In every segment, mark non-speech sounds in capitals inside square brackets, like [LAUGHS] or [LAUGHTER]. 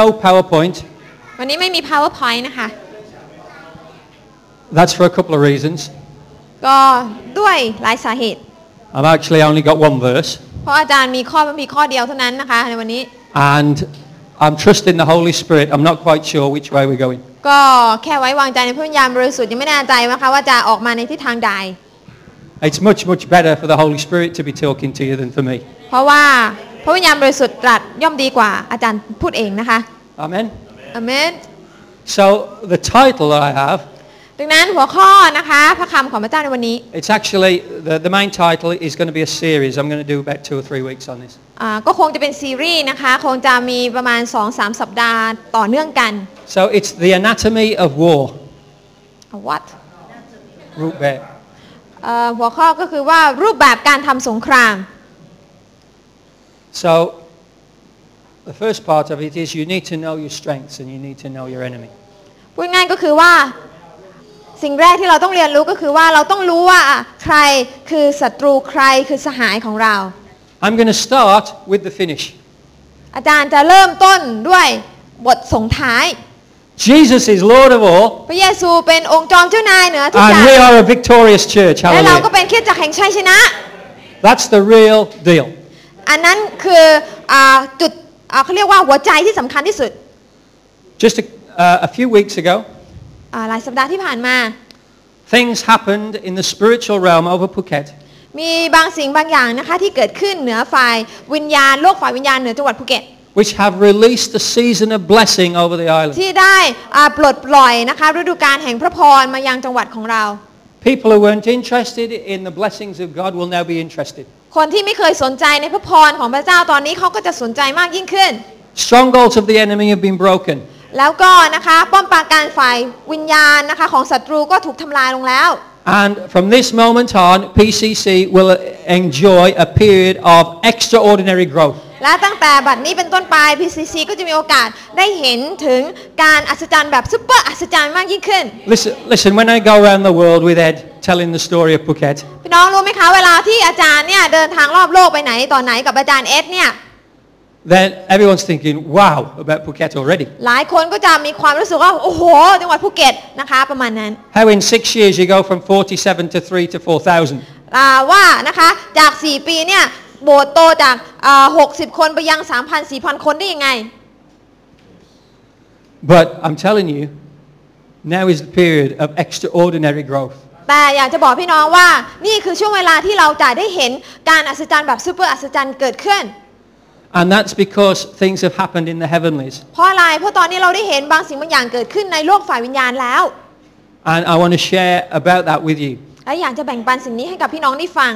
No PowerPoint. วันนี้ไม่มี powerpoint นะคะ That's for a couple of reasons. ก็ด้วยหลายสาเหตุ I've actually only got one verse. เพราะอาจารย์มีข้อมีข้อเดียวเท่านั้นนะคะ ในวันนี้ And I'm trusting the Holy Spirit. I'm not quite sure which way we're going. ก็แค่ไว้วางใจในพระวิญญาณบริสุทธิ์ยังไม่แน่ใจนะคะว่าจะออกมาในทิศทางใด It's much, much better for the Holy Spirit to be talking to you than for me. เพราะว่า พระวิญญาณบริสุทธิ์ตรัสย่อมดีกว่าอาจารย์พูดเองนะคะ Amen. อเมน So the title that I have, ดังนั้นหัวข้อนะคะพระคำของพระเจ้าในวันนี้ it's actually, the, the main title is going to be a series. I'm going to do about two or three weeks on this. อ่าก็คงจะเป็นซีรีส์นะคะคงจะมีประมาณ 2-3 สัปดาห์ต่อเนื่องกัน So it's the anatomy of war. what Root bear. เอ่อหัวข้อก็คือว่ารูปแบบการทำสงคราม So the first part of it is you need to know your strengths and you need to know your enemy. พูดง่ายก็คือว่าสิ่งแรกที่เราต้องเรียนรู้ก็คือว่าเราต้องรู้ว่าใครคือศัตรูใครคือสหายของเรา I'm going to start with the finish. อาจารย์จะเริ่มต้นด้วยบทส่งท้าย Jesus is Lord of all พระเยซูเป็นองค์จอมเจ้านายเหนือทุกอย่า and ง we are a victorious church. และเราก็ Hallelujah. เป็นคริสตจักรแห่งชัยชนะ That's the real deal. อันนั้นคืออาจุดอ่าเขาเรียกว่าหัวใจที่สำคัญที่สุด Just a, uh, a few weeks ago, อ่าหลายสัปดาห์ที่ผ่านมา things happened in the spiritual realm over Phuket มีบางสิ่งบางอย่างนะคะที่เกิดขึ้นเหนือฝ่ายวิญญาณโลกฝ่ายวิญญาณเหนือจังหวัดภูเก็ต which have released a season of blessing over the island. ที่ได้อ่าปลดปล่อยนะคะฤดูกาลแห่งพระพรมายังจังหวัดของเรา People who weren't interested in the blessings of God will now be interested. คนที่ไม่เคยสนใจในพระพรของพระเจ้าตอนนี้เขาก็จะสนใจมากยิ่งขึ้น Strongholds of the enemy have been broken. แล้วก็นะคะป้อมปราการฝ่ายวิญญาณนะคะของศัตรูก็ถูกทำลายลงแล้ว And from this moment on, PCC will enjoy a period of extraordinary growth. และตั้งแต่บัดนี้เป็นต้นไป PCC ก็จะมีโอกาสได้เห็นถึงการอัศจรรย์แบบซุปเปอร์อัศจรรย์มากยิ่งขึ้น Listen, listen, when I go around the world with Ed telling the story of Phuket, พี่น้องรู้ไหมคะเวลาที่อาจารย์เนี่ยเดินทางรอบโลกไปไหนตอนไหนกับอาจารย์เอ็ดเนี่ย then everyone's thinking, wow, about Phuket already. หลายคนก็จะมีความรู้สึกว่าโอ้โหจังหวัดภูเก็ตนะคะประมาณนั้น How in six years you go from 47 to 3 to 4,000. อ่าว่านะคะจาก 4 ปีเนี่ย โบสถ์โตจากอ่า60คนไปยัง3,000 4,000คนได้ยังไง But I'm telling you, now is the period of extraordinary growth. แต่อยากจะบอกพี่น้องว่านี่คือช่วงเวลาที่เราจะได้เห็นการอัศจรรย์แบบซูเปอร์อัศจรรย์เกิดขึ้น And that's because things have happened in the heavenlies. เพราะอะไร เพราะตอนนี้เราได้เห็นบางสิ่งบางอย่างเกิดขึ้นในโลกฝ่ายวิญญาณแล้ว And I want to share about that with you. และอยากจะแบ่งปันสิ่งนี้ให้กับพี่น้องได้ฟัง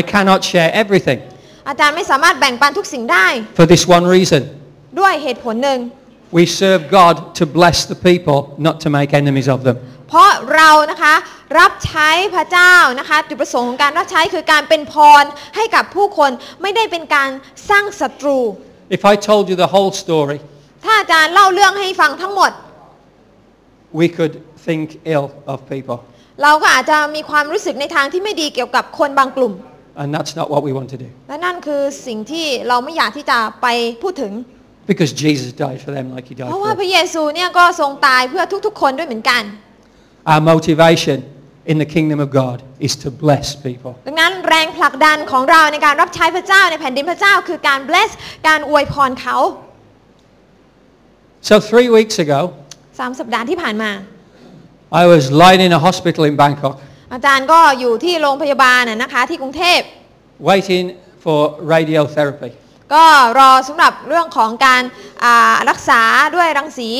I cannot share everything อาจารย์ไม่สามารถแบ่งปันทุกสิ่งได้ for this one reason. ด้วยเหตุผลหนึ่ง We serve God to bless the people, not to make enemies of them. เพราะเรานะคะรับใช้พระเจ้านะคะจุดประสงค์ของการรับใช้คือการเป็นพรให้กับผู้คนไม่ได้เป็นการสร้างศัตรู If I told you the whole story, ถ้าอาจารย์เล่าเรื่องให้ฟังทั้งหมด we could think ill of people. เราก็อาจจะมีความรู้สึกในทางที่ไม่ดีเกี่ยวกับคนบางกลุ่ม And that's not what we want to do. และนั่นคือสิ่งที่เราไม่อยากที่จะไปพูดถึง Because Jesus died for them like he died เพราะ for ว่า us. พระเยซูเนี่ยก็ทรงตายเพื่อทุกๆ คนด้วยเหมือนกัน Our motivation in the kingdom of God is to bless people. ดังนั้นแรงผลักดันของเราในการรับใช้พระเจ้าในแผ่นดินพระเจ้า คือการ bless การอวยพรเขา So three weeks ago, สามสัปดาห์ที่ผ่านมา I was lying in a hospital in Bangkok อาจารย์ก็อยู่ที่โรงพยาบาลน่ะนะคะที่กรุงเทพ waiting for radiotherapy ก็รอสำหรับเรื่องของการอ่ารักษาด้วยรังสี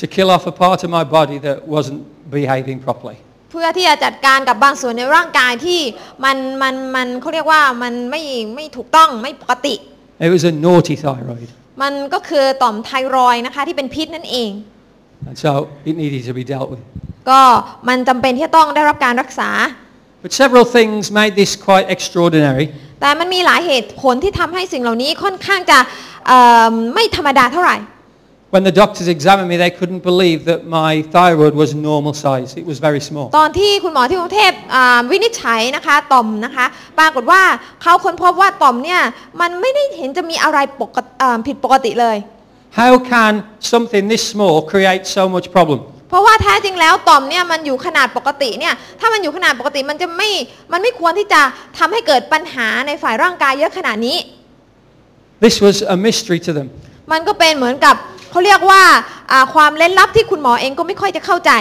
to kill off a part of my body that wasn't behaving properly. เพื่อที่จะจัดการกับบางส่วนในร่างกายที่มันมันมันเขาเรียกว่ามันไม่ไม่ถูกต้องไม่ปกติ It was a naughty thyroid. มันก็คือต่อมไทรอยด์นะคะที่เป็นพิษนั่นเอง And so it needed to be dealt with. ก็มันจำเป็นที่จะต้องได้รับการรักษา But several things made this quite extraordinary. แต่มันมีหลายเหตุผลที่ทำให้สิ่งเหล่านี้ค่อนข้างจะเอ่อไม่ธรรมดาเท่าไหร่ When the doctors examined me, they couldn't believe that my thyroid was normal size. It was very small. ตอนที่คุณหมอที่กรุงเทพอ่าวินิจฉัยนะคะต่อมนะคะปรากฏว่าเขาค้นพบว่าต่อมเนี่ยมันไม่ได้เห็นจะมีอะไรปกติอ่าผิดปกติเลย How can something this small create so much problem? เพราะว่าแท้จริงแล้วต่อมเนี่ยมันอยู่ขนาดปกติเนี่ยถ้ามันอยู่ขนาดปกติมันจะไม่มันไม่ควรที่จะทำให้เกิดปัญหาในฝ่ายร่างกายเยอะขนาดนี้ This was a mystery to them. มันก็เป็นเหมือนกับเขาเรียกว่าอ่าความเล่นลับที่คุณหมอเองก็ไม่ค่อยจะเข้าใจ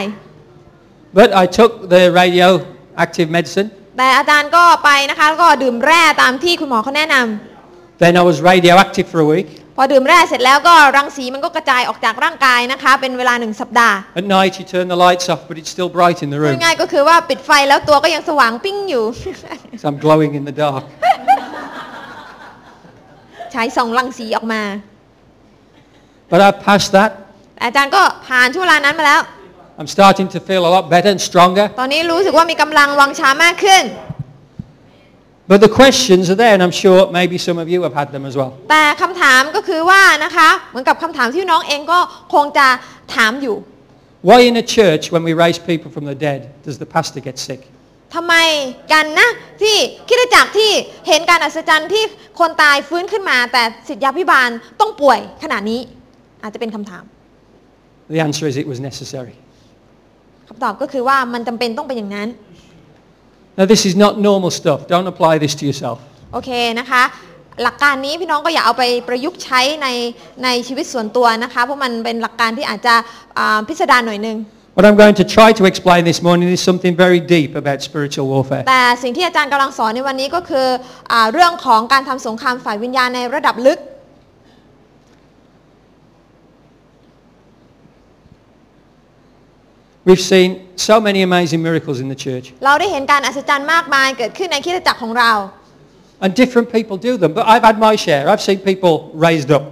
But I took the radioactive medicine. แต่อาจารย์ก็ไปนะคะแล้วก็ดื่มแร่ตามที่คุณหมอเขาแนะนำ Then I was radioactive for a week. พอดื่มแร่เสร็จแล้วก็รังสีมันก็กระจายออกจากร่างกายนะคะ เป็นเวลาหนึ่งสัปดาห์ At night you turn the lights off, but it's still bright in the พูด room. ง่ายๆก็คือว่าปิดไฟแล้วตัวก็ยังสว่างปิ้งอยู่ So I'm glowing in the dark. ใช้ส่องรังสีออกมา But I've passed that. แต่อาจารย์ก็ผ่านช่วงเวลานั้นมาแล้ว I'm starting to feel a lot better and stronger. ตอนนี้รู้สึกว่ามีกำลังวังชามากขึ้น But the questions are there, and I'm sure maybe some of you have had them as well. แต่คำถามก็คือว่านะคะเหมือนกับคำถามที่น้องเองก็คงจะถามอยู่ Why in a church, when we raise people from the dead, does the pastor get sick? ทำไมกันนะที่คริดจักรที่เห็นการอัศจรรย์ที่คนตายฟื้นขึ้นมาแต่สิทธยาพิบาลต้องป่วยขนาดนี้ อาจจะเป็นคำถาม The answer is it was necessary. คำตอบก็คือว่ามันจำเป็นต้องเป็นอย่างนั้น Now, this is not normal stuff. Don't apply this to yourself. โอเคนะคะ หลักการนี้พี่น้องก็อย่าเอาไปประยุกต์ใช้ในในชีวิตส่วนตัวนะคะ เพราะมันเป็นหลักการที่อาจจะอ่าพิสดารหน่อยนึง What I'm going to try to explain this morning is something very deep about spiritual warfare. แต่สิ่งที่อาจารย์กำลังสอนในวันนี้ก็คืออาเรื่องของการทำสงครามฝ่ายวิญญาณในระดับลึก We've seen so many amazing miracles in the church, เราได้เห็นการอัศจรรย์มากมายเกิดขึ้นในคริสตจักรของเรา and different people do them. But I've had my share. I've seen people raised up.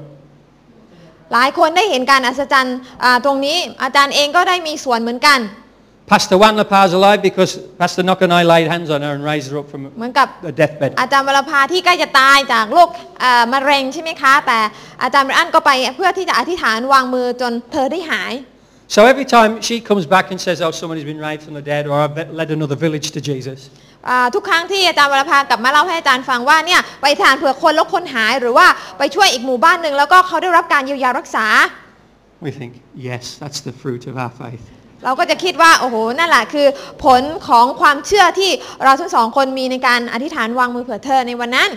หลายคนได้เห็นการอัศจรรย์อ่าตรงนี้อาจารย์เองก็ได้มีส่วนเหมือนกัน Pastor Wanla Par's alive because Pastor Knock and I laid hands on her and raised her up from เหมือนกับ a deathbed. อาจารย์วรภาที่ใกล้จะตายจากโรคเอ่อมะเร็งใช่ไหมคะ แต่อาจารย์อันก็ไปเพื่อที่จะอธิษฐานวางมือจนเธอได้หาย So every time she comes back and says, oh, somebody's been raised from the dead or I've led another village to Jesus, อ่าทุกครั้งที่อาจารย์วรภากลับมาเล่าให้อาจารย์ฟังว่าเนี่ยไปทานเผื่อคนแล้วคนหายหรือว่าไปช่วยอีกหมู่บ้านหนึ่งแล้วก็เขาได้รับการเยียวยารักษา we think, yes, that's the fruit of our faith. เราก็จะคิดว่าโอ้โหนั่นแหละคือ ผลของความเชื่อที่เราทั้งสองคนมีในการอธิษฐานวางมือเผื่อเธอในวันนั้น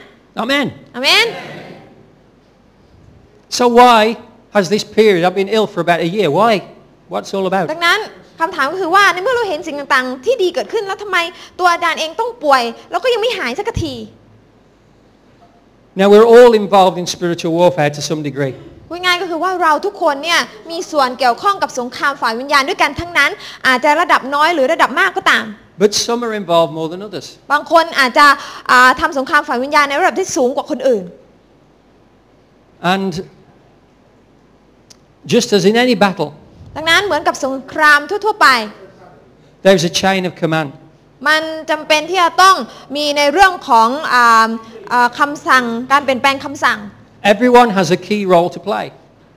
Amen. อเมน So why has this period, I've been ill for about a year, why? What's it all about? ดังนั้นคำถามก็คือว่าในเมื่อเราเห็นสิ่งต่างๆ ที่ดีเกิดขึ้นแล้วทำไมตัวอาจารย์เองต้องป่วย แล้วก็ยังไม่หายสักที Now we're all involved in spiritual warfare to some degree. พูดง่ายก็คือว่าเราทุกคนเนี่ยมีส่วนเกี่ยวข้องกับสงครามฝ่ายวิญญาณด้วยกันทั้งนั้น อาจจะระดับน้อยหรือระดับมากก็ตาม But some are involved more than others. บางคนอาจจะอ่าทำสงครามฝ่ายวิญญาณในระดับที่สูงกว่าคนอื่น And just as in any battle, ดังนั้นเหมือนกับสงครามทั่วๆไป there's a chain of command. มันจำเป็นที่จะต้องมีในเรื่องของอาอ่าคำสั่งการเปลี่ยนแปลงคำสั่ง Everyone has a key role to play.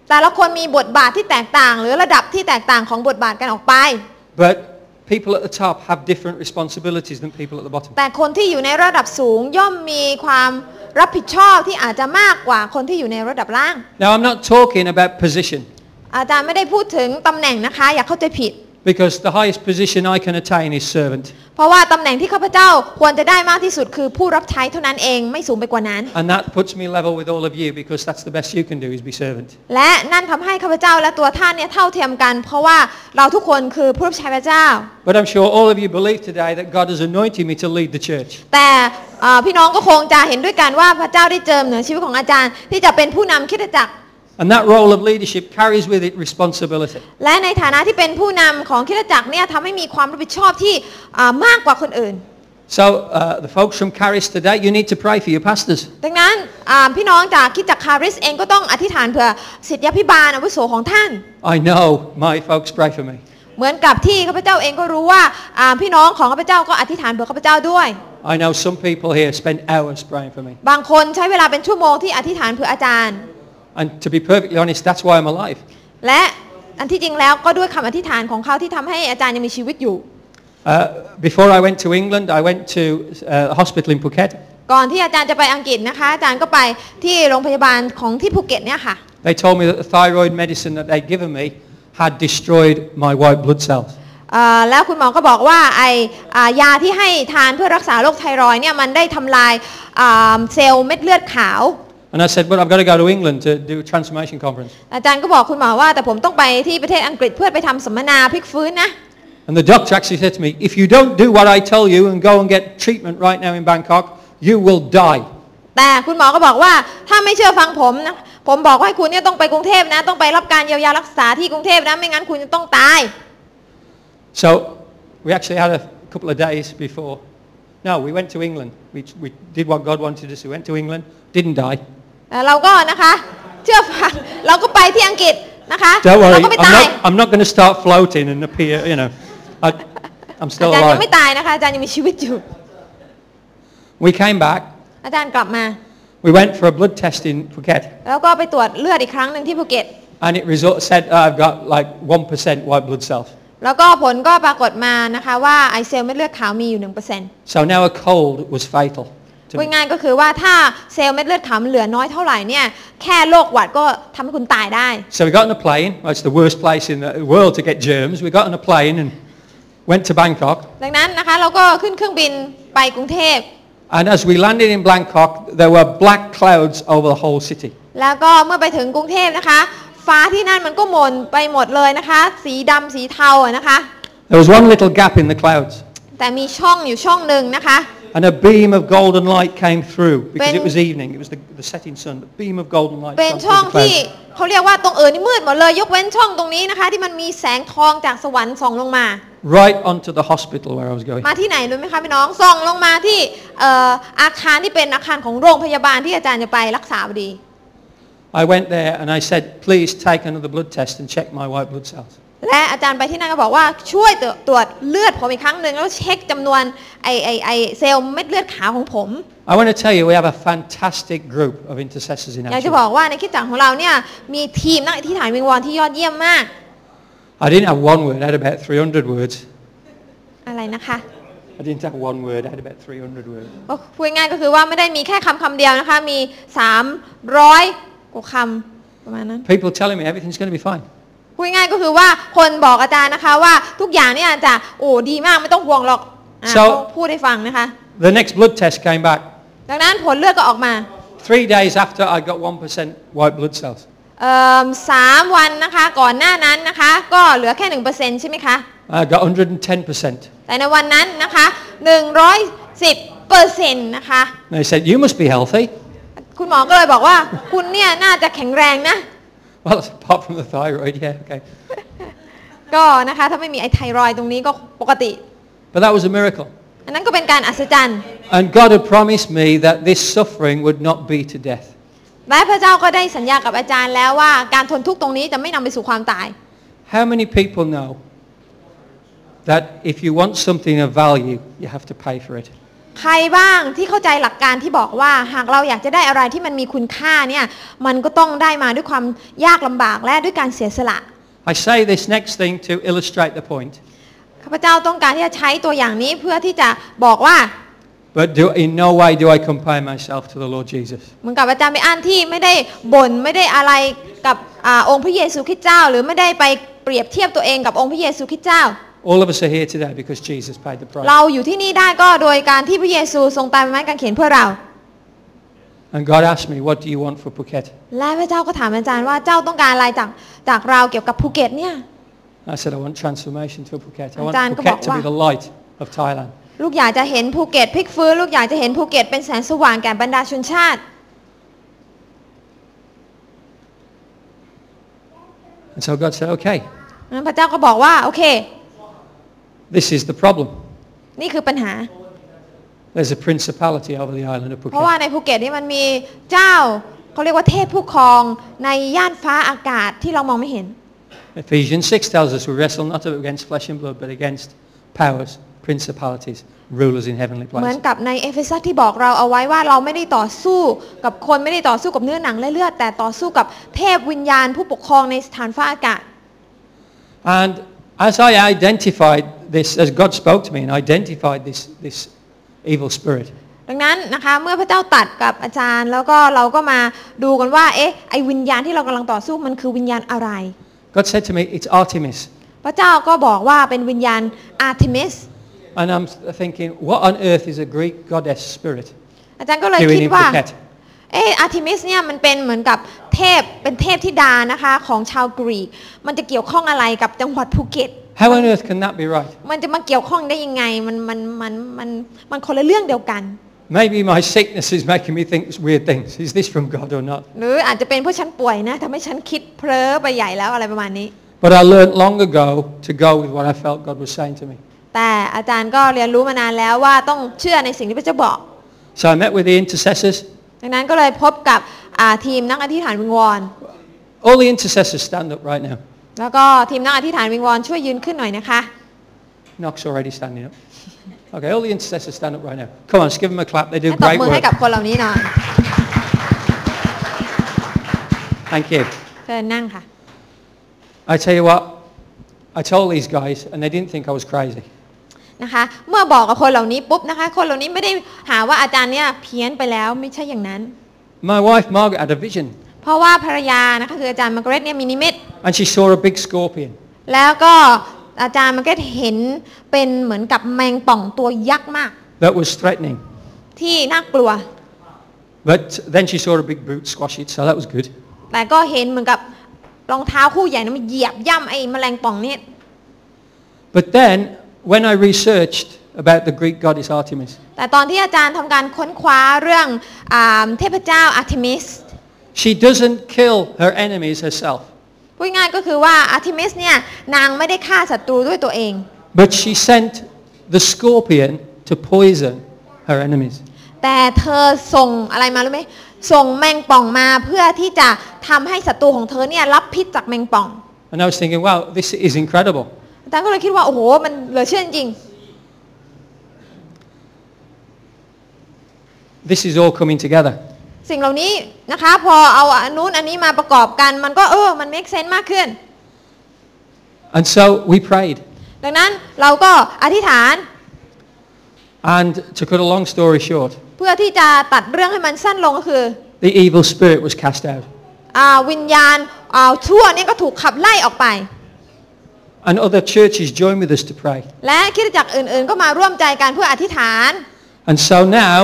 แต่ละคนมีบทบาทที่แตกต่าง หรือระดับที่แตกต่างของบทบาทกันออกไป But people at the top have different responsibilities than people at the bottom. แต่คนที่อยู่ในระดับสูงย่อมมีความรับผิดชอบที่อาจจะมากกว่าคนที่อยู่ในระดับล่าง Now I'm not talking about position อาจารย์ไม่ได้พูดถึงตำแหน่งนะคะ อย่าเข้าใจผิด because the highest position I can attain is servant. เพราะว่าตำแหน่งที่ข้าพเจ้าควรจะได้มากที่สุดคือผู้รับใช้เท่านั้นเองไม่สูงไปกว่านั้น And that puts me level with all of you because that's the best you can do is be servant. และนั่นทำให้ข้าพเจ้าและตัวท่านเนี่ยเท่าเทียมกัน เพราะว่าเราทุกคนคือผู้รับใช้พระเจ้า But I'm sure all of you believe today that God has anointed me to lead the church. แต่เอ่อพี่น้องก็คงจะเห็นด้วยกันว่าพระเจ้าได้เจิมเหนือชีวิตของอาจารย์ ที่จะเป็นผู้นำคริสตจักร And that role of leadership carries with it responsibility. และในฐานะที่เป็นผู้นำของคริสตจักรเนี่ยทำให้มีความรับผิดชอบที่อ่ามากกว่าคนอื่น So uh, the folks from Caris today, you need to pray for your pastors. ดังนั้นอ่าพี่น้องจากคริสตจักรคาริสเองก็ต้องอธิษฐานเผื่อสิทธิพิบาลอาวุโสของท่าน I know my folks pray for me. เหมือนกับที่ข้าพเจ้าเองก็รู้ว่าอ่าพี่น้องของข้าพเจ้าก็อธิษฐานเผื่อข้าพเจ้าด้วย I know some people here spend hours praying for me. บางคนใช้เวลาเป็นชั่วโมงที่อธิษฐานเผื่ออาจารย์ And to be perfectly honest, that's why I'm alive. และอันที่จริงแล้วก็ด้วยคำอธิษฐานของเขาที่ทำให้อาจารย์ยังมีชีวิตอยู่ Uh, before I went to England, I went to uh, a hospital in Phuket. ก่อนที่อาจารย์จะไปอังกฤษนะคะอาจารย์ก็ไปที่โรงพยาบาลของที่ภูเก็ตเนี่ยค่ะ They told me that the thyroid medicine that they'd given me had destroyed my white blood cells. เอ่อแล้วคุณหมอก็บอกว่าไออ่ายาที่ให้ทานเพื่อรักษาโรคไทรอยด์เนี่ยมันได้ทำลายอ่าเซลล์เม็ดเลือดขาว And I said, but I've got to go to England to do a transformation conference. อาจารย์ก็บอกคุณหมอว่าแต่ผมต้องไปที่ประเทศอังกฤษเพื่อไปทำสัมมนาพลิกฟื้นนะ And the doctor actually said to me, if you don't do what I tell you and go and get treatment right now in Bangkok, you will die. แต่คุณหมอก็บอกว่าถ้าไม่เชื่อฟังผมนะผมบอกว่าให้คุณเนี่ยต้องไปกรุงเทพนะ ต้องไปรับการเยียวยารักษาที่กรุงเทพนะไม่งั้นคุณจะต้องตาย So we actually had a couple of days before. No, we went to England. We, we did what God wanted us to. We went to England, didn't die. แต่เราก็นะคะเชื่อฟังเราก็ไปที่อังกฤษนะคะ Don't เรา worry, ก็ไม่ I'm ตาย not, I'm not going to start floating and appear, you know. I, I'm อา still จารย์ยัง alive. ไม่ตายนะคะอาจารย์ยังมีชีวิตอยู่ We came back. อาจารย์กลับมา We went for a blood test in Phuket. แล้วก็ไปตรวจเลือดอีกครั้งหนึ่งที่ภูเก็ต And it result, said I've got like 1% white blood cells. แล้วก็ผลก็ปรากฏมานะคะว่าไอเซลล์เม็ดเลือดขาวมีอยู่ 1% So now a cold was fatal. To พูด me. ง่ายๆก็คือว่าถ้าเซลล์เม็ดเลือดขาวมันเหลือน้อยเท่าไหร่เนี่ยแค่โรคหวัดก็ทำให้คุณตายได้ So we got on a plane. Well, it's the worst place in the world to get germs. We got on a plane and went to Bangkok. ดังนั้นนะคะเราก็ขึ้นเครื่องบินไปกรุงเทพ And as we landed in Bangkok, there were black clouds over the whole city. แล้วก็เมื่อไปถึงกรุงเทพนะคะ ฟ้าที่นั่นมันก็หม่นไปหมดเลยนะคะ สีดำสีเทาอะนะคะ There was one little gap in the clouds. แต่มีช่องอยู่ช่องหนึ่งนะคะ And a beam of golden light came through because Ben- it was evening. It was the, the setting sun. A beam of golden light เป็น shone ช่อง through the ที่ clouds. เขาเรียกว่าตรงเอิญนี่มืดหมดเลย ยกเว้นช่องตรงนี้นะคะ ที่มันมีแสงทองจากสวรรค์ส่องลงมา Right onto the hospital where I was going. มาที่ไหนรู้ไหมคะพี่น้องส่องลงมาที่เอ่ออาคารที่เป็นอาคารของโรงพยาบาลที่อาจารย์จะไปรักษาพอดี I went there and I said, please take another blood test and check my white blood cells. และอาจารย์ไปที่นั่นก็บอกว่าช่วยตรวจตรวจเลือดผมอีกครั้งหนึ่งแล้วเช็คจำนวนไอไอไอเซลล์เม็ดเลือดขาวของผม I want to tell you, we have a fantastic group of intercessors in อยากจะ action. บอกว่าในคริดจักรของเราเนี่ยมีทีมนักอธิษฐานวิงวอนที่ยอดเยี่ยมมาก I didn't have one word, I had about 300 words. อะไรนะคะ I didn't have one word, I had about 300 words. ก็พูดง่ายๆก็คือว่าไม่ได้มีแค่คำคำเดียวนะคะมี300กว่าคำประมาณนั้น People telling me everything's going to be fine. พูดง่ายๆก็คือว่าคนบอกอาจารย์นะคะว่าทุกอย่างเนี่ยจะโอ้ดีมากไม่ต้องห่วงหรอกอะ So- เขาพูดให้ฟังนะคะ The next blood test came back. ดังนั้นผลเลือดก็ออกมา Three days after, I got 1% white blood cells. เอิ่มสามวันนะคะก่อนหน้านั้นนะคะ ก็เหลือแค่หนึ่งเปอร์เซ็นต์ใช่ไหมคะ I got 110%. แต่ในวันนั้นนะคะ110เปอร์เซ็นต์นะคะ They said, you must be healthy. คุณหมอก็เลยบอกว่าคุณเนี่ยน่าจะแข็งแรงนะ Well, apart [LAUGHS] from the thyroid, yeah, okay. [LAUGHS] ก็นะคะถ้าไม่มีไอไทรอยด์ตรงนี้ก็ปกติ But that was a miracle. อันนั้นก็เป็นการอัศจรรย์ And God had promised me that this suffering would not be to death. และพระเจ้าก็ได้สัญญากับอาจารย์แล้วว่าการทนทุกข์ตรงนี้จะไม่นำไปสู่ความตาย How many people know that if you want something of value, you have to pay for it? ใครบ้างที่เข้าใจหลักการที่บอกว่า หากเราอยากจะได้อะไรที่มันมีคุณค่าเนี่ยมันก็ต้องได้มาด้วยความยากลำบากและด้วยการเสียสละ I say this next thing to illustrate the point. ข้าพเจ้าต้องการที่จะใช้ตัวอย่างนี้เพื่อที่จะบอกว่า But do, in no way do I compare myself to the Lord Jesus. เหมือนกับอาจารย์ไปอ่านที่ไม่ได้บ่นไม่ได้อะไรกับอาองค์พระเยซูคริสต์เจ้า หรือไม่ได้ไปเปรียบเทียบตัวเองกับองค์พระเยซูคริสต์เจ้า All of us are here today because Jesus paid the price. เราอยู่ที่นี่ได้ก็โดยการที่พระเยซูทรงตายบนไม้กางเขนเพื่อเรา And God asked me, what do you want for Phuket? และพระเจ้าก็ถามอาจารย์ว่าเจ้าต้องการอะไรจากจากเราเกี่ยวกับภูเก็ตเนี่ย I said, I want transformation to Phuket. I want อาจารย์ก็บอก Phuket to ว่า be the light of Thailand. ลูกอยากจะเห็นภูเก็ตพลิกฟื้นลูกอยากจะเห็นภูเก็ตเป็นแสงสว่างแก่บรรดาชนชาติ And so God said, okay, นั้นพระเจ้าก็บอกว่าโอเค this is the problem. นี่คือปัญหา There's a principality over the island of เพราะว่า Phuket. ในภูเก็ตนี่มันมีเจ้าเขาเรียกว่าเทพผู้ครองในย่านฟ้าอากาศที่เรามองไม่เห็น Ephesians 6 tells us we wrestle not against flesh and blood, but against powers, principalities, rulers in heavenly เหมือน places. กับในเอเฟซัสที่บอกเราเอาไว้ว่าเราไม่ได้ต่อสู้กับคนไม่ได้ต่อสู้กับเนื้อหนังและเลือด แต่ต่อสู้กับเทพวิญญาณผู้ปกครองในสถานฟ้าอากาศ And as I identified this, as God spoke to me and identified this, this evil spirit, ดังนั้นนะคะเมื่อพระเจ้าตัดกับอาจารย์ แล้วก็เราก็มาดูกันว่าเอ๊ะไอวิญญาณที่เรากำลังต่อสู้มันคือวิญญาณอะไร God said to me, it's Artemis. พระเจ้าก็บอกว่าเป็นวิญญาณอาร์เทมิส And I'm thinking, what on earth is a Greek goddess spirit อาจารย์ก็เลย doing คิ in ดว่า Phuket? เอออาร์เทมิสเนี่ยมันเป็นเหมือนกับเทพเป็นเทพธิดานะคะของชาวกรีก มันจะเกี่ยวข้องอะไรกับจังหวัดภูเก็ต How on earth can that be right? มันจะมาเกี่ยวข้องได้ยังไง มันมันมันมันมันคนละเรื่องเดียวกัน Maybe my sickness is making me think weird things. Is this from God or not? หรืออาจจะเป็นเพราะฉันป่วยนะทำให้ฉันคิดเพ้อไปใหญ่แล้วอะไรประมาณนี้ But I learned long ago to go with what I felt God was saying to me. แต่อาจารย์ก็เรียนรู้มานานแล้วว่าต้องเชื่อในสิ่งที่พระเจ้าบอก So I met with the intercessors. ดังนั้นก็เลยพบกับอ่าทีมนักอธิษฐานวิงวอน All the intercessors stand up right now. แล้วก็ทีมนักอธิษฐานวิงวอนช่วยยืนขึ้นหน่อยนะคะ Knock's already standing up. Okay, all the intercessors stand up right now. Come on, let's give them a clap. They do ให้ตบ great มือให้ work. กับคนเหล่านี้หน่อย Thank you. เชิญนั่งค่ะ I tell you what, I told these guys and they didn't think I was crazy. นะคะ เมื่อบอกกับคนเหล่านี้ปุ๊บนะคะ คนเหล่านี้ไม่ได้หาว่าอาจารย์เนี่ยเพี้ยนไปแล้วไม่ใช่อย่างนั้น My wife Margaret had a vision เพราะว่าภรรยานะคะคืออาจารย์มาร์กาเร็ตเนี่ยมีนิมิต and she saw a big scorpion. แล้วก็อาจารย์มาร์กาเร็ตเห็นเป็นเหมือนกับแมงป่องตัวยักษ์มาก that was threatening. ที่น่ากลัว But then she saw a big boot squash it, so that was good. แต่ก็เห็นเหมือนกับรองเท้าคู่ใหญ่นะมันเหยียบย่ำไอ้แมลงป่องเนี่ย But then, when I researched about the Greek goddess Artemis, แต่ตอนที่อาจารย์ทำการค้นคว้าเรื่องอาเทพเจ้าอาร์เทมิส she doesn't kill her enemies herself, พูดง่ายๆก็คือว่าอาร์เทมิสเนี่ยนางไม่ได้ฆ่าศัตรูด้วยตัวเอง but she sent the scorpion to poison her enemies. แต่เธอส่งอะไรมารู้ไหมส่งแมงป่องมาเพื่อที่จะทำให้ศัตรูของเธอเนี่ยรับพิษจากแมงป่อง And I was thinking, wow, this is incredible. อาจารย์ก็เลยคิดว่าโอ้โหมันเหลือเชื่อจริง This is all coming together. ๆสิ่งเหล่านี้นะคะ พอเอาอันนู้นอันนี้มาประกอบกัน มันก็เออมัน make sense มากขึ้น And so we prayed. ดังนั้นเราก็อธิษฐาน And to cut a long story short, เพื่อที่จะตัดเรื่องให้มันสั้นลงก็คือ the evil spirit was cast out. อ่าวิญญาณอ่าชั่วเนี่ยก็ถูกขับไล่ออกไป And other churches joined with us to pray. และคริสตจักรอื่นๆ ก็มาร่วมใจกันเพื่ออธิษฐาน And so now,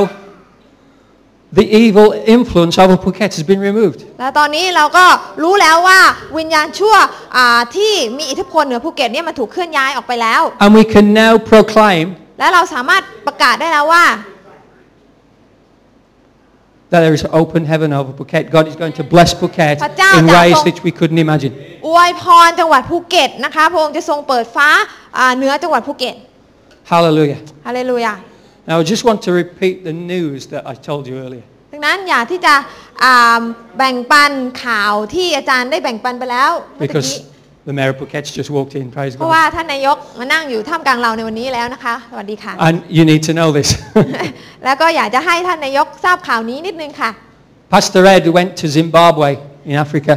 the evil influence over Phuket has been removed. และตอนนี้เราก็รู้แล้วว่าวิญญาณชั่วอ่าที่มีอิทธิพลเหนือภูเก็ตเนี่ยมันถูกเคลื่อนย้ายออกไปแล้ว And we can now proclaim และเราสามารถประกาศได้แล้วว่า that there is open heaven over Phuket. God is going to bless Phuket พระเจ้า in จะ ways ทรง that we couldn't imagine. อวยพรจังหวัดภูเก็ตนะคะพระองค์จะทรงเปิดฟ้าอ่าเหนือจังหวัดภูเก็ต Hallelujah. ฮาเลลูยา Now, I just want to repeat the news that I told you earlier. ดังนั้นอยากที่จะอ่าแบ่งปันข่าวที่อาจารย์ได้แบ่งปันไปแล้วเมื่อตะกี้ Because the mayor of Phuket's just walked in. Praise เพราะว่า God. ท่านนายกมานั่งอยู่ท่ามกลางเราในวันนี้แล้วนะคะ สวัสดีค่ะ And you need to know this. แล้วก็อยากจะให้ท่านนายกทราบข่าวนี้นิดนึงค่ะ Pastor Ed went to Zimbabwe in Africa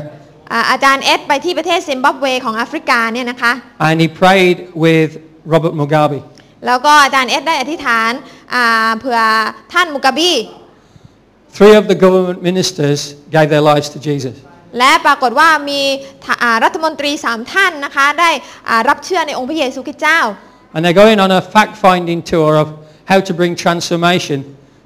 อ่าอาจารย์เอสไปที่ประเทศซิมบับเวของแอฟริกาเนี่ยนะคะ and he prayed with Robert Mugabe. แล้วก็อาจารย์เอสได้อธิษฐานอ่าเผื่อท่านมุกาบี Three of the government ministers gave their lives to Jesus. และปรากฏว่ามีทะอ่ารัฐมนตรีสามท่านนะคะได้อ่ารับเชื่อในองค์พระเยซูคริสต์เจ้า And they're going on a fact-finding tour of how to bring transformation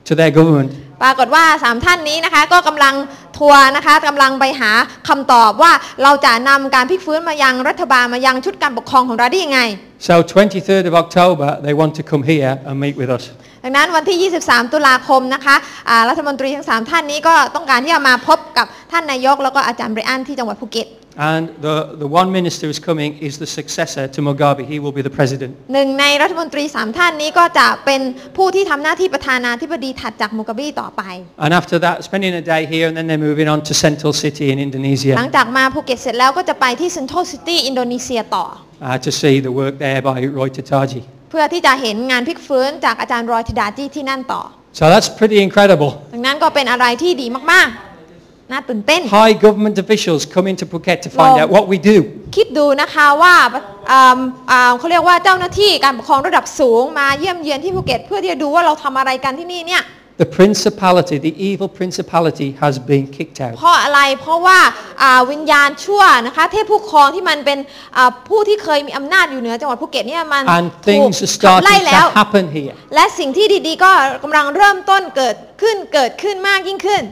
to their government. ปรากฏว่าสามท่านนี้นะคะก็กำลัง ทัวร์นะคะกำลังไปหาคำตอบว่าเราจะนำการพลิกฟื้นมายังรัฐบาลมายังชุดการปกครองของเราได้ยังไง So 23rd of October, they want to come here and meet with us. ดังนั้นวันที่ 23 ตุลาคมนะคะอ่ารัฐมนตรีทั้ง 3 ท่านนี้ก็ต้องการที่จะมาพบกับท่านนายก แล้วก็อาจารย์ไบรอันที่จังหวัดภูเก็ต And the, the one minister who's coming is the successor to Mugabe. He will be the president. หนึ่งในรัฐมนตรี3ท่านนี้ก็จะเป็นผู้ที่ทำหน้าที่ประธานาธิบดีถัดจากมุกาบีต่อไป And after that, spending a day here and then they're moving on to Central City in หลัง Indonesia จากมาภูเก็ตเสร็จแล้วก็จะไปที่ Central City อินโดนีเซียต่อ uh, to see the work there by Roy Tataji. เพื่อที่จะเห็นงานพลิกฟื้นจากอาจารย์รอยธิดาจีที่นั่นต่อ So that's pretty incredible. ดังนั้นก็เป็นอะไรที่ดีมากๆ น่าตื่นเต้น High government officials come into Phuket to find Wow. out what we do. คิดดูนะคะว่าอ่าอ่าเขาเรียกว่าเจ้าหน้าที่การปกครองระดับสูงมาเยี่ยมเยียนที่ภูเก็ต เพื่อที่จะดูว่าเราทำอะไรกันที่นี่เนี่ย the principality, the evil principality has been kicked out. เพราะอะไร เพราะว่าอ่าวิญญาณชั่วนะคะเทพผู้ครองที่มันเป็นอ่าผู้ที่เคยมีอำนาจอยู่เหนือจังหวัดภูเก็ตเนี่ยมัน And ถูก things are ขับไล่ starting แล้ว to happen here. และสิ่งที่ดีๆก็กำลังเริ่มต้นเกิดขึ้นเกิดขึ้นมากยิ่งขึ้น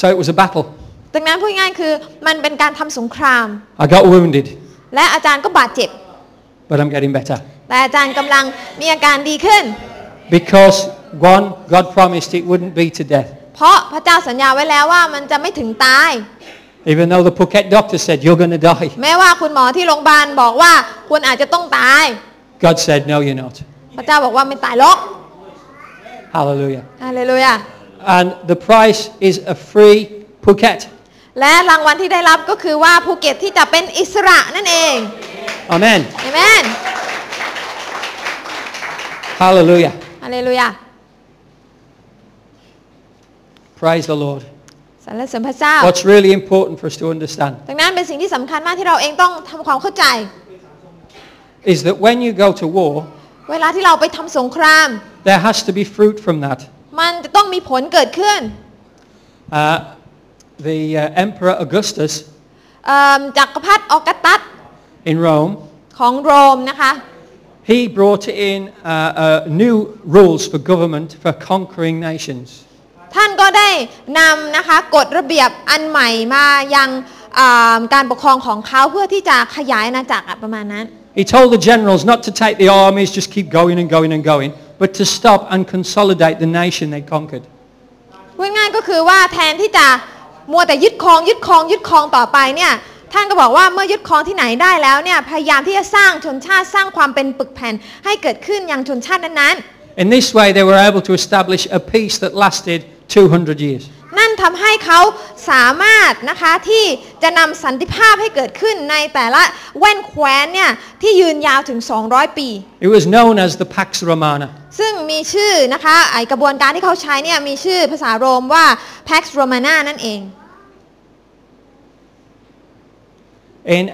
So it was a battle. ดังนั้นพูดง่ายๆคือมันเป็นการทำสงคราม I got wounded, และอาจารย์ก็บาดเจ็บ but I'm getting better. แต่อาจารย์กำลังมีอาการดีขึ้น Because one, God promised it wouldn't be to death. เพราะพระเจ้าสัญญาไว้แล้วว่ามันจะไม่ถึงตาย Even though the Phuket doctor said, you're going to die. แม้ว่าคุณหมอที่โรงพยาบาลบอกว่าคุณอาจจะต้องตาย God said, no, you're not. พระเจ้าบอกว่าไม่ตายหรอก Hallelujah. ฮาเลลูยา And the price is a free Phuket. และรางวัลที่ได้รับก็คือว่าภูเก็ตที่จะเป็นอิสระนั่นเอง Amen. เอเมน Hallelujah. ฮาเลลูยา Praise the Lord. สรรเสริญพระเจ้า What's really important for us to understand ดังนั้นเป็นสิ่งที่สำคัญมากที่เราเองต้องทำความเข้าใจ is that when you go to war, เวลาที่เราไปทำสงคราม there has to be fruit from that. มันจะต้องมีผลเกิดขึ้น Uh, the uh, Emperor Augustus เอิ่มจักรพรรดิออกัสตัส in Rome, ของโรมนะคะ he brought in uh, uh, new rules for government for conquering nations. ท่านก็ได้นำนะคะกฎระเบียบอันใหม่มายังอ่าการปกครองของเขาเพื่อที่จะขยายอาณาจักรอะประมาณนั้น He told the generals not to take the armies, just keep going and going and going, but to stop and consolidate the nation they conquered. พูดง่ายก็คือว่าแทนที่จะมัวแต่ยึดครองยึดครองยึดครองต่อไปเนี่ยท่านก็บอกว่าเมื่อยึดครองที่ไหนได้แล้วเนี่ยพยายามที่จะสร้างชนชาติสร้างความเป็นปึกแผ่นให้เกิดขึ้นยังชนชาตินั้น In this way, they were able to establish a peace that lasted 200 years. ๆนั่นทำให้เขาสามารถนะคะที่จะนำสันติภาพให้เกิดขึ้นในแต่ละแว่นแคว้นเนี่ยที่ยืนยาวถึง 200 ปี It was known as the Pax Romana. ซึ่งมีชื่อนะคะไอกระบวนการที่เขาใช้เนี่ยมีชื่อภาษาโรมว่า Pax Romana นั่นเอง In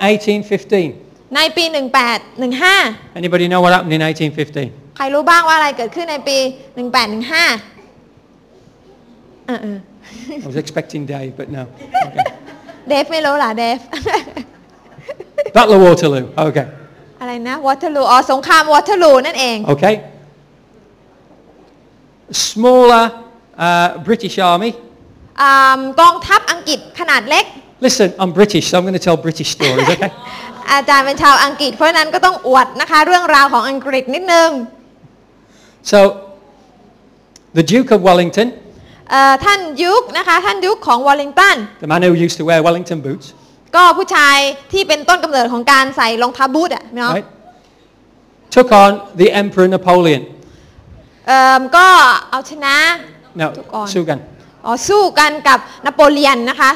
1815, ในปี 1815 anybody know what happened in 1815? ใครรู้บ้างว่าอะไรเกิดขึ้นในปี 1815 เออ I was expecting Dave, but no. Okay. เดฟไม่รู้ล่ะเดฟ Battle of Waterloo. Okay. อะไรนะวอเตอร์ลูอ๋อสงครามวอเตอร์ลูนั่นเอง Okay. Smaller uh, British army. อากองทัพอังกฤษขนาดเล็ก Listen, I'm British, so I'm going to tell British stories, okay? [LAUGHS] อาจารย์เป็นชาวอังกฤษ เพราะฉะนั้นก็ต้องอวดนะคะ เรื่องราวของอังกฤษนิดนึง so, the Duke of Wellington, เอ่อ ท่านยุคนะคะท่านยุคของวอลลิงตัน the man who used to wear Wellington boots, ก็ผู้ชายที่เป็นต้นกำเนิดของการใส่รองเท้าบูทอะเนาะ right, took on the Emperor Napoleon. เอ่อก็เอาชนะ No, Took on. Sugan. อ๋อสู้กันกับนโปเลียนนะคะ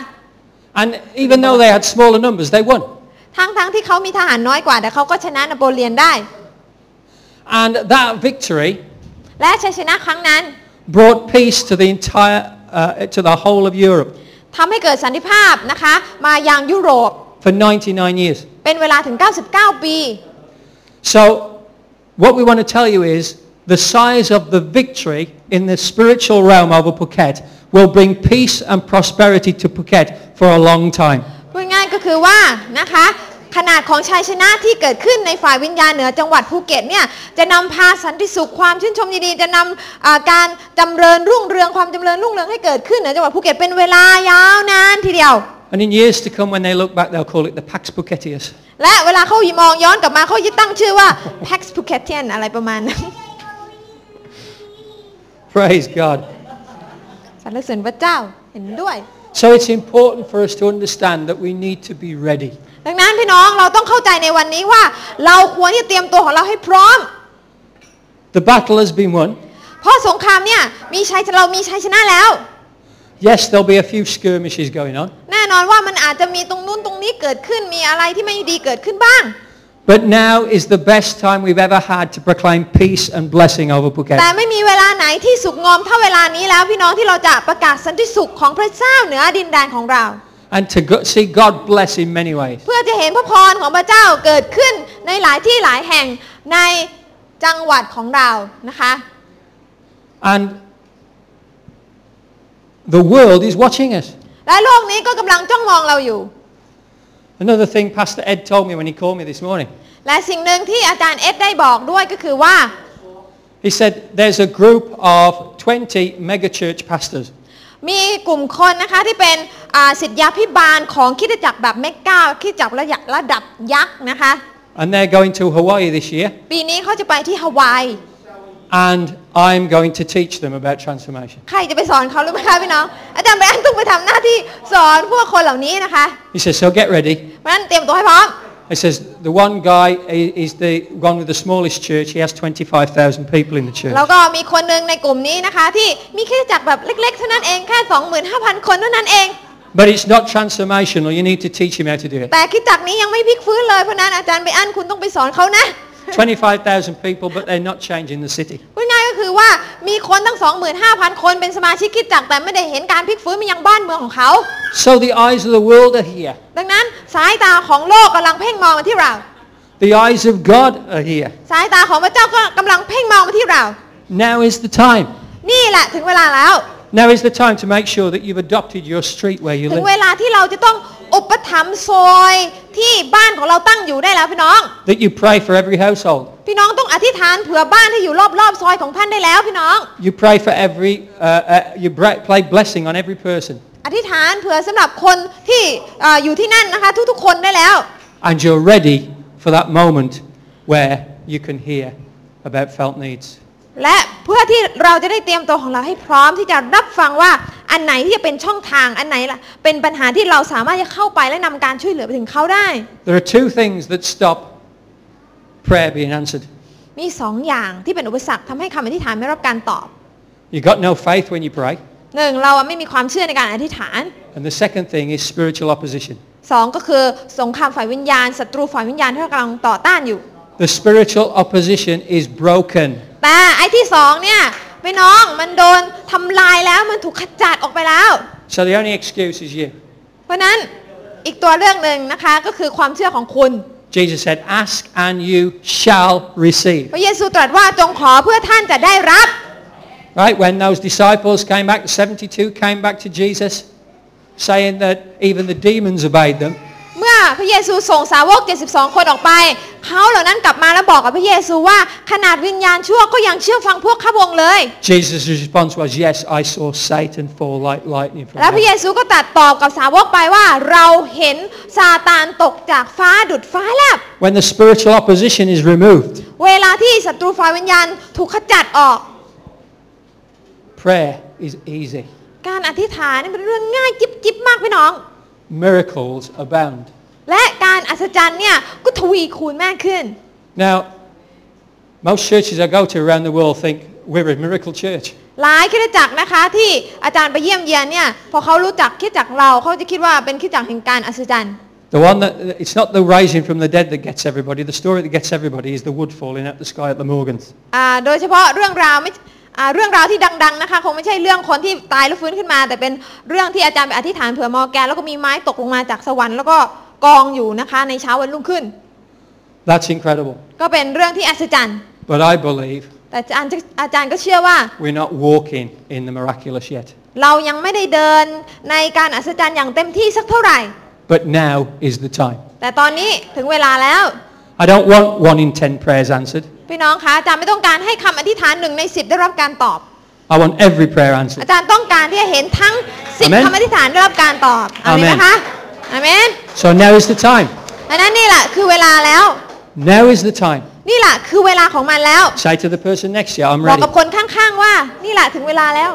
And even though they had smaller numbers, they won. ทั้งทั้งที่เขามีทหารน้อยกว่าแต่เขาก็ชนะนโปเลียนได้ And that victory และชัยชนะครั้งนั้น brought peace to the entire, uh, to the whole of Europe ทำให้เกิดสันติภาพนะคะ มายังยุโรป for 99 years. เป็นเวลาถึง 99 ปี So, what we want to tell you is the size of the victory in the spiritual realm over Phuket will bring peace and prosperity to Phuket for a long time. พูดง่ายก็คือว่านะคะ ขนาดของชัยชนะที่เกิดขึ้นในฝ่ายวิญญาณเหนือจังหวัดภูเก็ตเนี่ยจะนำพาสันติสุขความชื่นชมยินดีจะนำอ่าการจำเริญรุ่งเรืองความจำเริญรุ่งเรืองให้เกิดขึ้นเหนือจังหวัดภูเก็ตเป็นเวลายาวนานทีเดียว And in years to come, when they look back, they'll call it the Pax Phuketius. และเวลาเขามองย้อนกลับมาเขาจะตั้งชื่อว่า Pax Phuketian อะไรประมาณนั้น Praise God. สรรเสริญพระเจ้าเห็นด้วย So it's important for us to understand that we need to be ready. ดังนั้นพี่น้องเราต้องเข้าใจในวันนี้ว่า เราควรที่จะเตรียมตัวของเราให้พร้อม The battle has been won. เพราะสงครามเนี่ยมีชัยเรามีชัยชนะแล้ว Yes, there'll be a few skirmishes going on. แน่นอนว่ามันอาจจะมีตรงนู้นตรงนี้เกิดขึ้นมีอะไรที่ไม่ดีเกิดขึ้นบ้าง But now is the best time we've ever had to proclaim peace and blessing over แต่ Phuket. ไม่มีเวลาไหนที่สุขงอมเท่าเวลานี้แล้วพี่น้องที่เราจะประกาศสันติสุขของพระเจ้าเหนือดินแดนของเรา And to go- see God bless in many ways. เพื่อจะเห็นพระพรของพระเจ้าเกิดขึ้นในหลายที่หลายแห่งในจังหวัดของเรานะคะ And the world is watching us. และโลกนี้ก็กำลังจ้องมองเราอยู่ Another thing Pastor Ed told me when he called me this morning. และสิ่งหนึ่งที่อาจารย์เอ็ดได้บอกด้วยก็คือว่า He said there's a group of 20 megachurch pastors. มีกลุ่มคนนะคะที่เป็นอ่าศิษยาพิบาลของคริดจักรแบบเมกาคริดจักรระดับระดับยักษ์นะคะ And they're going to Hawaii this year. ปีนี้เขาจะไปที่ฮาวาย And I'm going to teach them about transformation. ใครจะไปสอนเขารู้ไหมคะพี่น้องอาจารย์แบงค์ต้องไปทำหน้าที่สอนพวกคนเหล่านี้นะคะ He says, so get ready. เพราะฉะนั้นเตรียมตัวให้พร้อม He says, the one guy i- is the one with the smallest church. He has 25,000 people in the church. แล้วก็มีคนหนึ่งในกลุ่มนี้นะคะ ที่มีคริดจักรแบบเล็กๆเท่านั้นเองแค่ 25,000 คนเท่านั้นเอง But it's not transformational. You need to teach him how to do it. แต่คริดจักรนี้ยังไม่พลิกฟื้นเลยเพราะฉะนั้นอาจารย์ไปอั้นคุณต้องไปสอนเขานะ 25,000 people, but they're not changing the city. พูดง่ายก็ ั้น คือว่ามีคนตั้ง 25,000 คนเป็นสมาชิกคริดจักรแต่ไม่ได้เห็นการพลิกฟื้นมายังบ้านเมืองของเขา So the eyes of the world are here. ดังนั้นสายตาของโลกกำลังเพ่งมองมาที่เรา The eyes of God are here. สายตาของพระเจ้าก็กำลังเพ่งมองมาที่เรา Now is the time. นี่แหละถึงเวลาแล้ว Now is the time to make sure that you've adopted your street where you ถึง live. เวลาที่เราจะต้อง อุปถัมภ์ซอยที่บ้านของเราตั้งอยู่ได้แล้วพี่น้อง That you pray for every household. พี่น้องต้องอธิษฐานเผื่อบ้านที่อยู่รอบๆซอยของท่านได้แล้วพี่น้อง You pray for every, uh, uh, you bra- play blessing on every person. อธิษฐานเผื่อสำหรับคนที่เอ่ออยู่ที่นั่นนะคะทุกๆคนได้แล้ว And you're ready for that moment where you can hear about felt needs. และเพื่อที่เราจะได้เตรียมตัวของเราให้พร้อมที่จะรับฟังว่าอันไหนที่จะเป็นช่องทางอันไหนล่ะเป็นปัญหาที่เราสามารถจะเข้าไปและนำการช่วยเหลือไปถึงเขาได้ There are two things that stop prayer being answered. มีสองอย่างที่เป็นอุปสรรคทำให้คำอธิษฐานไม่รับการตอบ You got no faith when you pray. หนึ่งเราอะไม่มีความเชื่อในการอธิษฐาน And the second thing is spiritual opposition. สองก็คือสงครามฝ่ายวิญญาณศัตรูฝ่ายวิญญาณที่เรากำลังต่อต้านอยู่ The spiritual opposition is broken. แต่ไอ้ที่สองเนี่ยพี่น้องมันโดนทำลายแล้วมันถูกขจัดออกไปแล้ว So the only excuse is you. เพราะฉะนั้นอีกตัวเรื่องหนึ่งนะคะก็คือความเชื่อของคุณ Jesus said, ask and you shall receive. พระเยซูตรัสว่าจงขอเพื่อท่านจะได้รับ Right? When those disciples came back, the 72 came back to Jesus, saying that even the demons obeyed them. เมื่อพระเยซูส่งสาวก 72 คนออกไป เขาเหล่านั้นกลับมาแล้วบอกกับพระเยซูว่าขนาดวิญญาณชั่วก็ยังเชื่อฟังพวกข้าพงเลย Jesus' response was, yes, I saw Satan fall like lightning from และพระเย heaven. ซูก็ตรัดตอบกับสาวกไปว่าเราเห็นซาตานตกจากฟ้าดุดฟ้าแลบ When the spiritual opposition is removed, เวลาที่ศัตรูฝ่ายวิญญาณถูกขจัดออก prayer is easy. การอธิษฐานนี่เป็นเรื่องง่ายจิบจิบมากพี่น้อง Miracles abound. และการอัศจรรย์เนี่ยก็ทวีคูณมากขึ้น Now, most churches I go to around the world think we're a miracle church. หลายคริสตจักรนะคะที่อาจารย์ไปเยี่ยมเยียนเนี่ยพอเขารู้จักคริสตจักรเราเขาจะคิดว่าเป็นคริสตจักรแห่งการอัศจรรย์ The one that, it's not the rising from the dead that gets everybody. The story that gets everybody is the wood falling out the sky at the Morgans. อ่าโดยเฉพาะเรื่องราวไม่อ่า เรื่องราวที่ดังๆนะคะคงไม่ใช่เรื่องคนที่ตายแล้วฟื้นขึ้นมา แต่เป็นเรื่องที่อาจารย์ไปอธิษฐานเผื่อมอร์แกนแล้วก็มีไม้ตกลงมาจากสวรรค์แล้วก็กองอยู่นะคะในเช้าวันรุ่งขึ้น That's incredible. ก็เป็นเรื่องที่อัศจรรย์ But I believe แต่อาจารย์อาจารย์ก็เชื่อว่า we're not walking in the miraculous yet. เรายังไม่ได้เดินในการอัศจรรย์อย่างเต็มที่สักเท่าไหร่ But now is the time. แต่ตอนนี้ถึงเวลาแล้ว I don't want one in ten prayers answered. พี่น้องคะอาจารย์ไม่ต้องการให้คำอธิษฐานหนึ่งในสิบได้รับการตอบ I want every prayer answered. อาจารย์ต้องการที่จะเห็นทั้งสิบ Amen คำอธิษฐานได้รับการตอบอาเมน Amen นะคะอาเมน So now is the time. อันนั้นนี่แหละคือเวลาแล้ว Now is the time. นี่แหละคือเวลาของมันแล้ว Say to the person next to you, I'm บอก ready. กับคนข้างๆว่า นี่แหละถึงเวลาแล้ว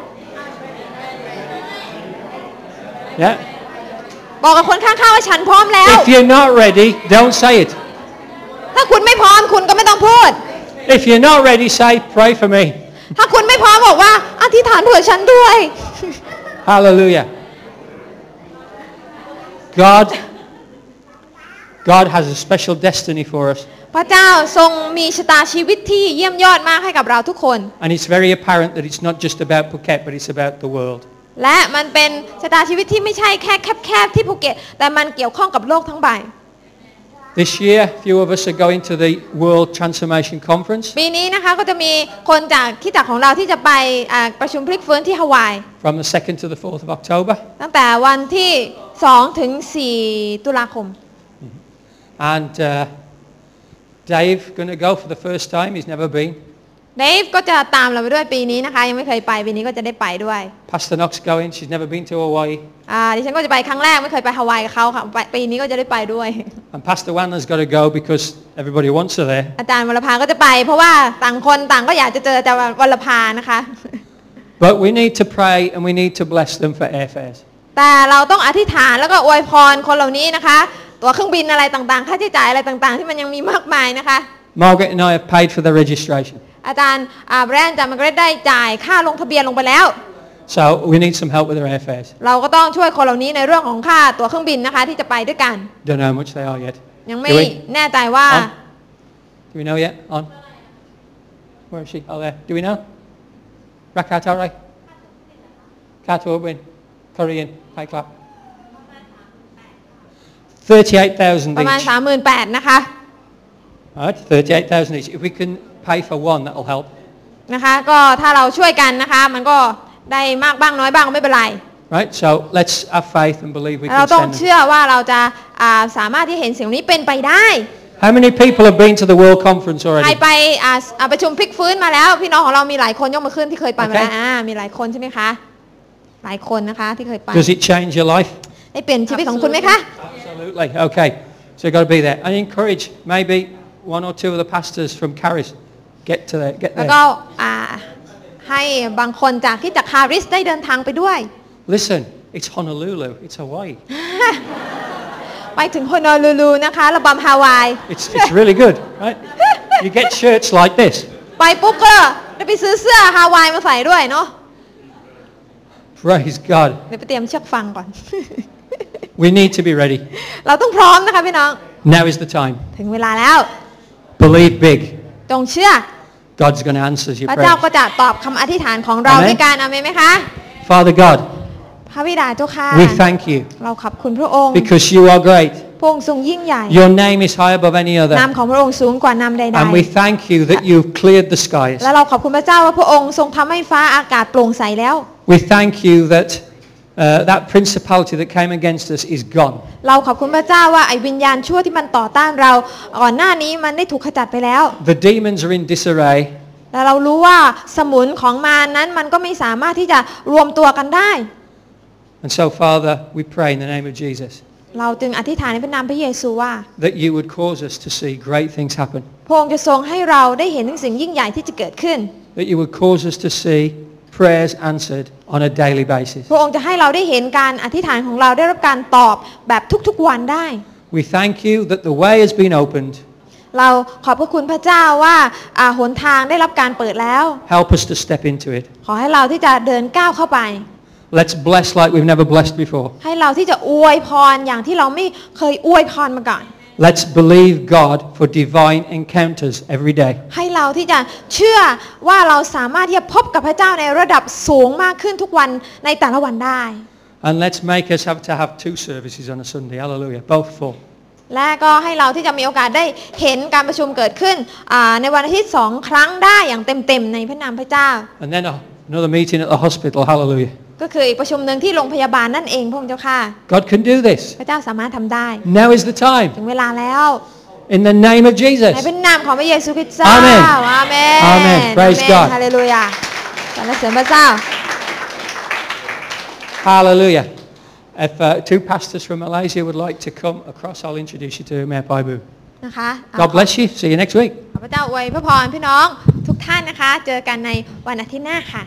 Yeah? บอกกับคนข้างๆว่าฉันพร้อมแล้ว If you're not ready, don't say it. ถ้าคุณไม่พร้อมคุณก็ไม่ต้องพูด If you're not ready, say, pray for me. ถ้าคุณไม่พร้อมบอกว่าอธิษฐานเผื่อฉันด้วย Hallelujah. God, God has a special destiny for us. พระเจ้าทรงมีชะตาชีวิตที่เยี่ยมยอดมากให้กับเราทุกคน And it's very apparent that it's not just about Phuket, but it's about the world. และมันเป็นชะตาชีวิตที่ไม่ใช่แค่แคบๆที่ภูเก็ตแต่มันเกี่ยวข้องกับโลกทั้งใบ This year, a few of us are going to the World Transformation Conference ปีนี้นะคะก็จะมีคนจากคริดจักรของเราที่จะไปอ่าประชุมพลิกฟื้นที่ฮาวาย from the 2nd to the 4th of October. ตั้งแต่วันที่ 2 ถึง 4 ตุลาคม And uh, Dave going to go for the first time. He's never been. เดฟก็จะตามเราไปด้วยปีนี้นะคะ ยังไม่เคยไปปีนี้ก็จะได้ไปด้วย Pastor Knox going. She's never been to Hawaii. อ่าดิฉันก็จะไปครั้งแรกไม่เคยไปฮาวายกับเขาค่ะไปปีนี้ก็จะได้ไปด้วย And Pastor Wanler's got to go because everybody wants her there. อาจารย์วรภาก็จะไป เพราะว่าต่างคนต่างก็อยากจะเจออาจารย์วรภานะคะ But we need to pray and we need to bless them for airfares. แต่เราต้องอธิษฐานแล้วก็อวยพรคนเหล่านี้นะคะ ตั๋วเครื่องบินอะไรต่างๆ ค่าใช้จ่ายอะไรต่างๆ ที่มันยังมีมากมายนะคะ Margaret and I have paid for the registration. อาจารย์อ่าแบรนด์จามันก็ได้จ่ายค่าลงทะเบียนลงไปแล้ว So we need some help with their airfares. เราก็ต้องช่วยคนเหล่านี้ในเรื่องของค่าตั๋วเครื่องบินนะคะที่จะไปด้วยกัน Don't know how much they are yet. ยังไม่ Do we? แน่ใจว่า On? Do we know yet? On? Where is she? Oh, there. Do we know? Rakatare? Katobin? Korean? High clap. 38,000ประมาณ each. 38,000นะคะ Alright, 38,000 each. If we can pay for one, that'll help. นะคะก็ถ้าเราช่วยกันนะคะ มันก็ได้มากบ้างน้อยบ้างไม่เป็นไร Right? So let's have faith and believe we เรา can ต้อง send them. เชื่อว่าเราจะอ่าสามารถที่เห็นสิ่งนี้เป็นไปได้ How many people have been to the World Conference ใคร already? ไปอ่าอ่าประชุมพลิกฟื้นมาแล้ว พี่น้องของเรามีหลายคนยกมือขึ้นที่เคยไปมาแล้ว Okay. อ่ามีหลายคนใช่ไหมคะ หลายคนนะคะที่เคยไป Does it change your life? ได้เปลี่ยนชีวิตของคุณไหมคะ Absolutely. Okay. So you've got to be there. I encourage maybe one or two of the pastors from Caris get to there, get แล้ว there. ก็อ่าให้บางคนจากที่จากคาริสได้เดินทางไปด้วย Listen, it's Honolulu. It's Hawaii. ไปถึงฮอนอลูลูนะคะระบำฮาวาย It's, it's really good, right? You get shirts like this. ไปปุ๊บก็ได้ไปซื้อเสื้อฮาวายมาใส่ด้วยเนาะ Praise God. เดี๋ยวไปเตรียมเชือกฟังก่อน We need to be ready. เราต้องพร้อมนะคะพี่น้อง Now is the time. ถึงเวลาแล้ว Believe big. จงเชื่อ God's going to answer your พระเจ้า prayers. ก็จะตอบคำอธิษฐานของเรา Amen ด้วยการอาเมนไหมคะ Father God, พระบิดาเจ้าค่ะ we thank you เราขอบคุณพระองค์ because you are great. พระองค์ทรงยิ่งใหญ่ Your name is high above any นาม other. ของพระองค์สูงกว่านามใด And we thank you that you've cleared the ๆ skies. และเราขอบคุณพระเจ้าว่าพระองค์ทรงทำให้ฟ้าอากาศโปร่งใสแล้ว We thank you that uh, that principality that came against us is gone. เราขอบคุณพระเจ้าว่าไอ้วิญญาณชั่วที่มันต่อต้านเราก่อนหน้านี้มันได้ถูกขจัดไปแล้ว The demons are in disarray. และเรารู้ว่าสมุนของมารนั้นมันก็ไม่สามารถที่จะรวมตัวกันได้ And so, Father, we pray in the name of Jesus เราจึงอธิษฐานในพระนามพระเยซูว่า that you would cause us to see great things happen. พระองค์จะทรงให้เราได้เห็นถึงสิ่งยิ่งใหญ่ที่จะเกิดขึ้น That you would cause us to see prayers answered on a daily basis. พระองค์จะให้เราได้เห็นการอธิษฐานของเราได้รับการตอบแบบทุกๆวันได้ We thank you that the way has been opened. เราขอบพระคุณพระเจ้าว่าอ่าหนทางได้รับการเปิดแล้ว Help us to step into it. ขอให้เราที่จะเดินก้าวเข้าไป Let's bless like we've never blessed before. ให้เราที่จะอวยพรอย่างที่เราไม่เคยอวยพรมาก่อน Let's believe God for divine encounters every day. ให้เราที่จะเชื่อว่าเราสามารถที่จะพบกับพระเจ้าในระดับสูงมากขึ้นทุกวันในแต่ละวันได้ And let's make us have to have two services on a Sunday. Hallelujah. Both full. และก็ให้เราที่จะมีโอกาสได้เห็นการประชุมเกิดขึ้นอ่าในวันอาทิตย์สองครั้งได้อย่างเต็มๆในพระนามพระเจ้า And then a- another meeting at the hospital. Hallelujah. ก็คืออีกประชุมหนึ่งที่โรงพยาบาลนั่นเองพระองค์เจ้าค่ะ God can do this. พระเจ้าสามารถทำได้ Now is the time. ถึงเวลาแล้ว In the name of ใน Jesus. พระนามของพระเยซูคริสต์เจ้า Amen อาเมน Amen Praise อาเมน God ฮาเลลูยาสรรเสริญพระเจ้า Hallelujah. If uh, two pastors from Malaysia would like to come across, I'll introduce you to Mayor Paibu. นะคะอ่า God bless you. See you next week. ขอพระเจ้าอวยพระพรพี่น้องทุกท่านนะคะ เจอกันในวันอาทิตย์หน้าค่ะ